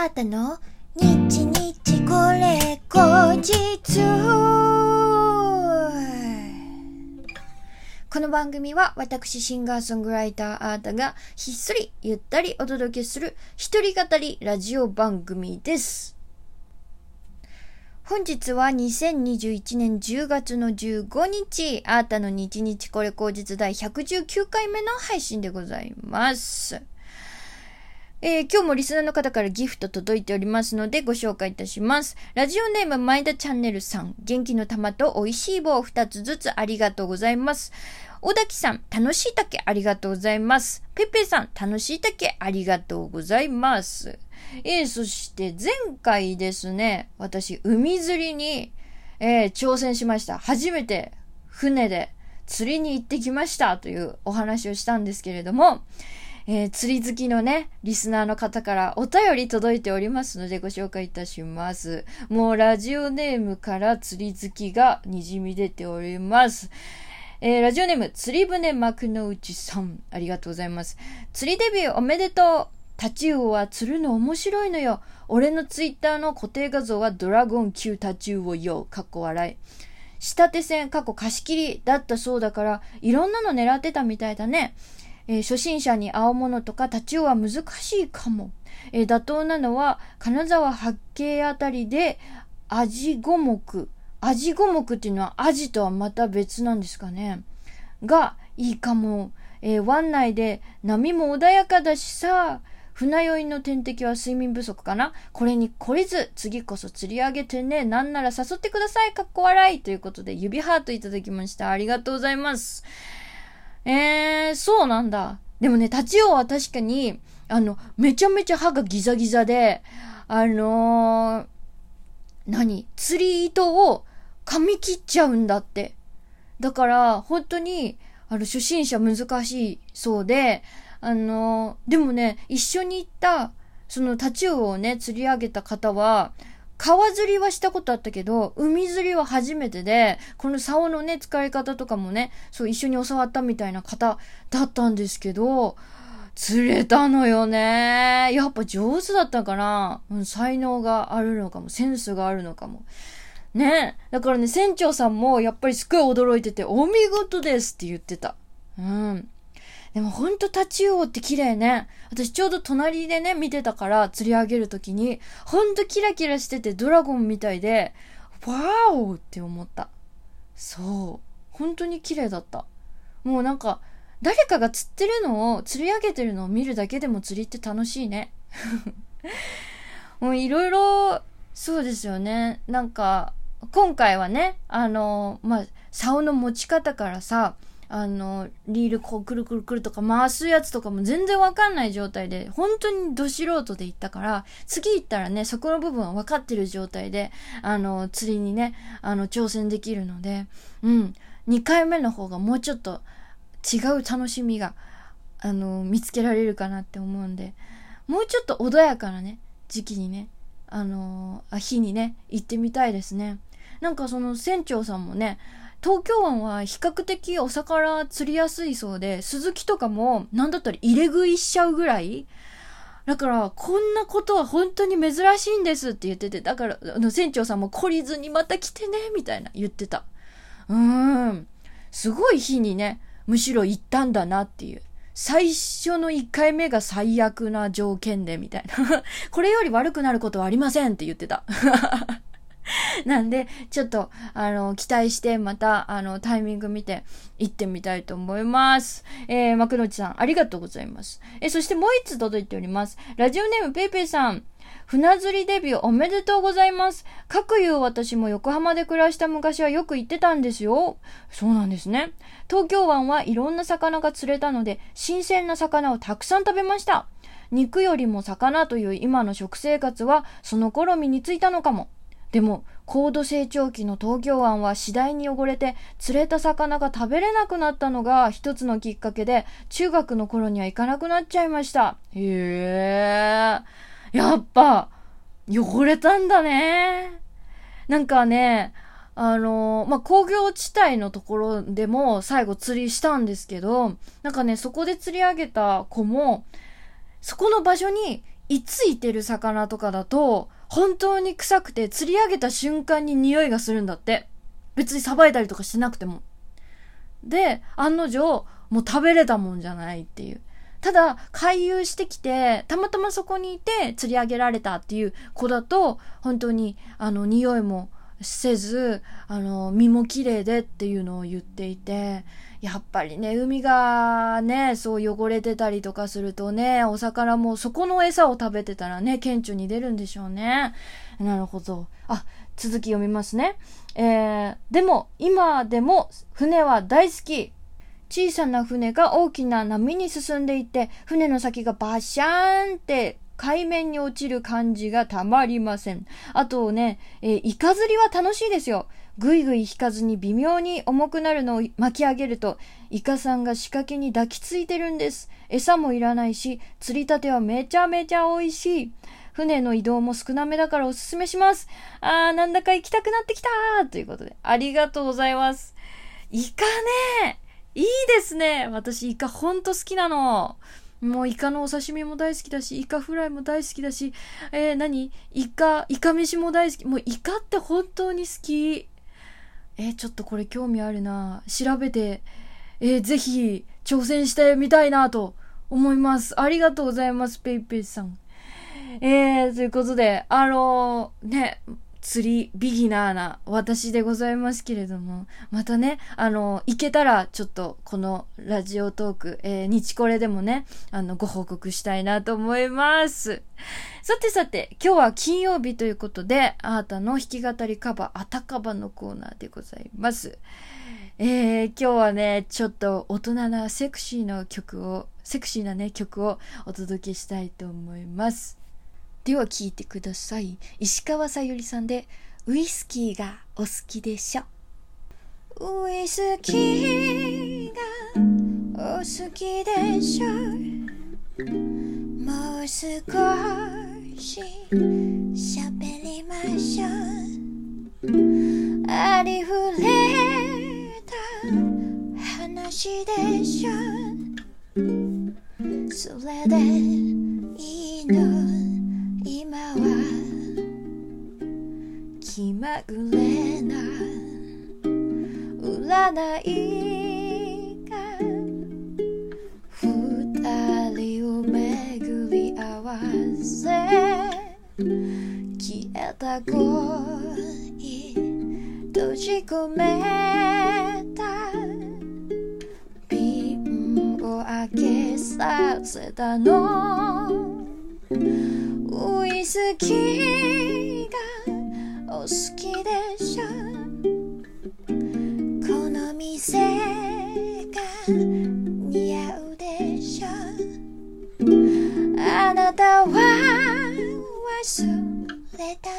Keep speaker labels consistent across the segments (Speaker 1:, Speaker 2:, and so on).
Speaker 1: あーたの？日日これ後日この番組は私シンガーソングライターあーたがひっそりゆったりお届けする一人語りラジオ番組です。本日は2021年10月の15日、あーたの日日これ後日第119回目の配信でございます。えー今日もリスナーの方からギフト届いておりますのでご紹介いたします。ラジオネーム前田チャンネルさん、元気の玉と美味しい棒2つずつありがとうございます。小滝さん、楽しい竹ありがとうございます。ペペさん、楽しい竹ありがとうございます。えーそして前回ですね、私、海釣りに、えー挑戦しました。初めて船で釣りに行ってきましたというお話をしたんですけれども、えー釣り好きのね、リスナーの方からお便り届いておりますのでご紹介いたします。もうラジオネームから釣り好きが滲み出ております。えーラジオネーム、釣り船幕の内さん、ありがとうございます。釣りデビューおめでとうタチウオは釣るの面白いのよ。俺のツイッターの固定画像はドラゴン級タチウオよ。かっこ笑い。下手線、過去貸し切りだったそうだから、いろんなの狙ってたみたいだね。えー初心者に青物とかタチウオは難しいかも。えー妥当なのは、金沢八景あたりで、アジ五目。アジ五目っていうのはアジとはまた別なんですかね。がいいかも。えー湾内で波も穏やかだしさ、船酔いの天敵は睡眠不足かなこれに懲りず、次こそ釣り上げてね。なんなら誘ってください。かっこ笑い。ということで、指ハートいただきました。ありがとうございます。えー、そうなんだ。でもね、タチウオは確かに、あの、めちゃめちゃ歯がギザギザで、あのー、何？釣り糸を噛み切っちゃうんだって。だから、本当に、あの、初心者難しいそうで、あの、でもね、一緒に行った、そのタチウオをね、釣り上げた方は、川釣りはしたことあったけど、海釣りは初めてで、この竿のね、使い方とかもね、そう一緒に教わったみたいな方だったんですけど、釣れたのよね。やっぱ上手だったかな、うん、才能があるのかも、センスがあるのかも。ねだからね、船長さんもやっぱりすっごい驚いてて、お見事ですって言ってた。うん。でもほんとタチウオって綺麗ね。私ちょうど隣でね、見てたから釣り上げるときに、ほんとキラキラしててドラゴンみたいで、わーおって思った。そう。本当に綺麗だった。もうなんか、誰かが釣ってるのを、釣り上げてるのを見るだけでも釣りって楽しいね。もういろいろ、そうですよね。なんか、今回はね、あの、まあ、竿の持ち方からさ、あの、リールこうくるくるくるとか回すやつとかも全然わかんない状態で、本当にど素人で行ったから、次行ったらね、そこの部分は分かってる状態で、あの、釣りにね、あの、挑戦できるので、うん、2回目の方がもうちょっと違う楽しみが、あの、見つけられるかなって思うんで、もうちょっと穏やかなね、時期にね、あの日にね、行ってみたいですね。なんかその船長さんもね、東京湾は比較的お魚釣りやすいそうで、鈴木とかもなんだったら入れ食いしちゃうぐらいだから、こんなことは本当に珍しいんですって言ってて、だから、あの船長さんも懲りずにまた来てね、みたいな言ってた。うーん。すごい日にね、むしろ行ったんだなっていう。最初の1回目が最悪な条件で、みたいな。これより悪くなることはありませんって言ってた。なんで、ちょっと、あの、期待して、また、あの、タイミング見て、行ってみたいと思います。えー、幕の内さん、ありがとうございます。えーそしてもう一つ届いております。ラジオネームペイペイさん。船釣りデビューおめでとうございます。かくいう私も横浜で暮らした昔はよく行ってたんですよ。そうなんですね。東京湾はいろんな魚が釣れたので、新鮮な魚をたくさん食べました。肉よりも魚という今の食生活はその頃身についたのかも。でも、高度成長期の東京湾は次第に汚れて釣れた魚が食べれなくなったのが一つのきっかけで中学の頃には行かなくなっちゃいました。へえ。やっぱ、汚れたんだね。なんかね、あのまあ、工業地帯のところでも最後釣りしたんですけど、なんかね、そこで釣り上げた子も、そこの場所に居ついてる魚とかだと、本当に臭くて釣り上げた瞬間に匂いがするんだって。別にさばいたりとかしなくても。で、案の定、もう食べれたもんじゃないっていう。ただ、回遊してきて、たまたまそこにいて釣り上げられたっていう子だと、本当に、あの、匂いもせず、あの、身も綺麗でっていうのを言っていて、やっぱりね、海がね、そう汚れてたりとかするとね、お魚もそこの餌を食べてたらね、顕著に出るんでしょうね。なるほど。あ、続き読みますね。えー、でも、今でも船は大好き。小さな船が大きな波に進んでいって、船の先がバシャーンって海面に落ちる感じがたまりません。あとね、えー、イカ釣りは楽しいですよ。ぐいぐい引かずに微妙に重くなるのを巻き上げると、イカさんが仕掛けに抱きついてるんです。餌もいらないし、釣りたてはめちゃめちゃ美味しい。船の移動も少なめだからおすすめします。あー、なんだか行きたくなってきたーということで、ありがとうございます。イカねいいですね私イカほんと好きなの。もうイカのお刺身も大好きだし、イカフライも大好きだし、えー、何？イカ、イカ飯も大好き。もうイカって本当に好き。えー、ちょっとこれ興味あるな。調べて、えー、ぜひ挑戦してみたいなと思います。ありがとうございます、ペイペイさん。えー、ということで、あのー、ね、釣りビギナーな私でございますけれども、またね、あの、行けたらちょっとこのラジオトーク、えー、日これでもね、あの、ご報告したいなと思います。さてさて、今日は金曜日ということで、あなたの弾き語りカバー、あたかばのコーナーでございます。えー、今日はね、ちょっと大人なセクシーな曲を、セクシーなね、曲をお届けしたいと思います。では聞いてください。石川さゆりさんで、ウイスキーがお好きでしょ。ウイスキーがお好きでしょ。もう少し喋りましょう。ありふれた話でしょ。それでいいのまぐれな占いが二人を巡り合わせ消えた恋閉じ込めた。瓶を開けさせたの。ウイスキー。好きでしょ？この店が似合うでしょ？あなたは忘れた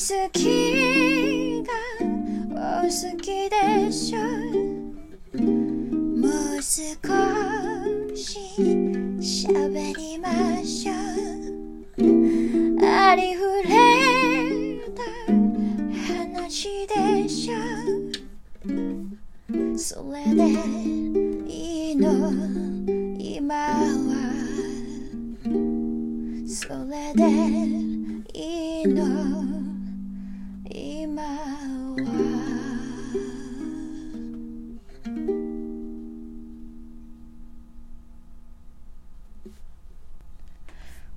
Speaker 1: 好きがお好きでしょもう。少し喋りましょう。ありふれた話でしょそれで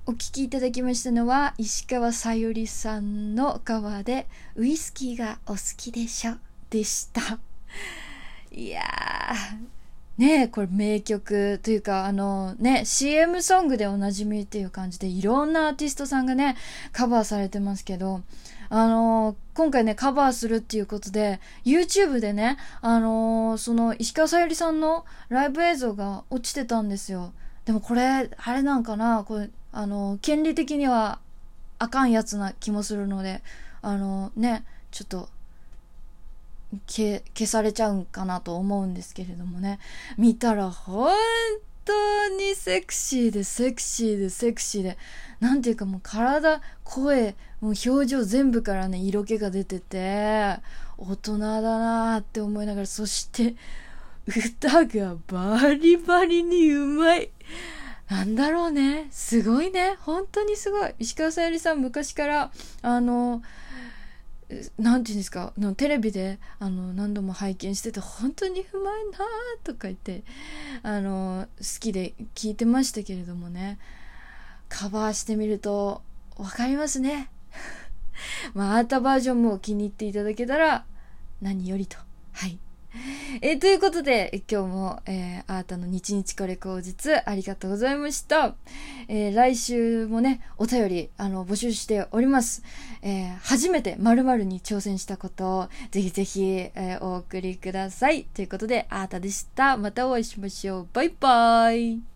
Speaker 1: お聴きいただきましたのは石川さゆりさんのカバーでウイスキーがお好きでしょでした。いやー、ねえ、これ名曲というか、あのね、CM ソングでおなじみっていう感じでいろんなアーティストさんがね、カバーされてますけど、あの、今回ね、カバーするっていうことで、YouTube でね、あの、その、石川さゆりさんのライブ映像が落ちてたんですよ。でもこれ、あれなんかなこれ、あの、権利的にはあかんやつな気もするので、あのね、ちょっと、消されちゃうんかなと思うんですけれどもね。見たら本当にセクシーでセクシーでセクシーで、なんていうかもう体、声、もう表情全部からね、色気が出てて、大人だなーって思いながら、そして、歌がバリバリにうまい。なんだろうね。すごいね。本当にすごい。石川さゆりさん昔から、あの、なんていうんですか？のテレビであの何度も拝見してて本当にうまいなとか言ってあの好きで聞いてましたけれどもねカバーしてみると分かりますね まあアータバージョンも気に入っていただけたら何よりとはいえ、ということで、今日も、えー、あーたの日日これ口実、ありがとうございました。えー、来週もね、お便り、あの、募集しております。えー、初めて〇〇に挑戦したことを、ぜひぜひ、えー、お送りください。ということで、あーたでした。またお会いしましょう。バイバーイ。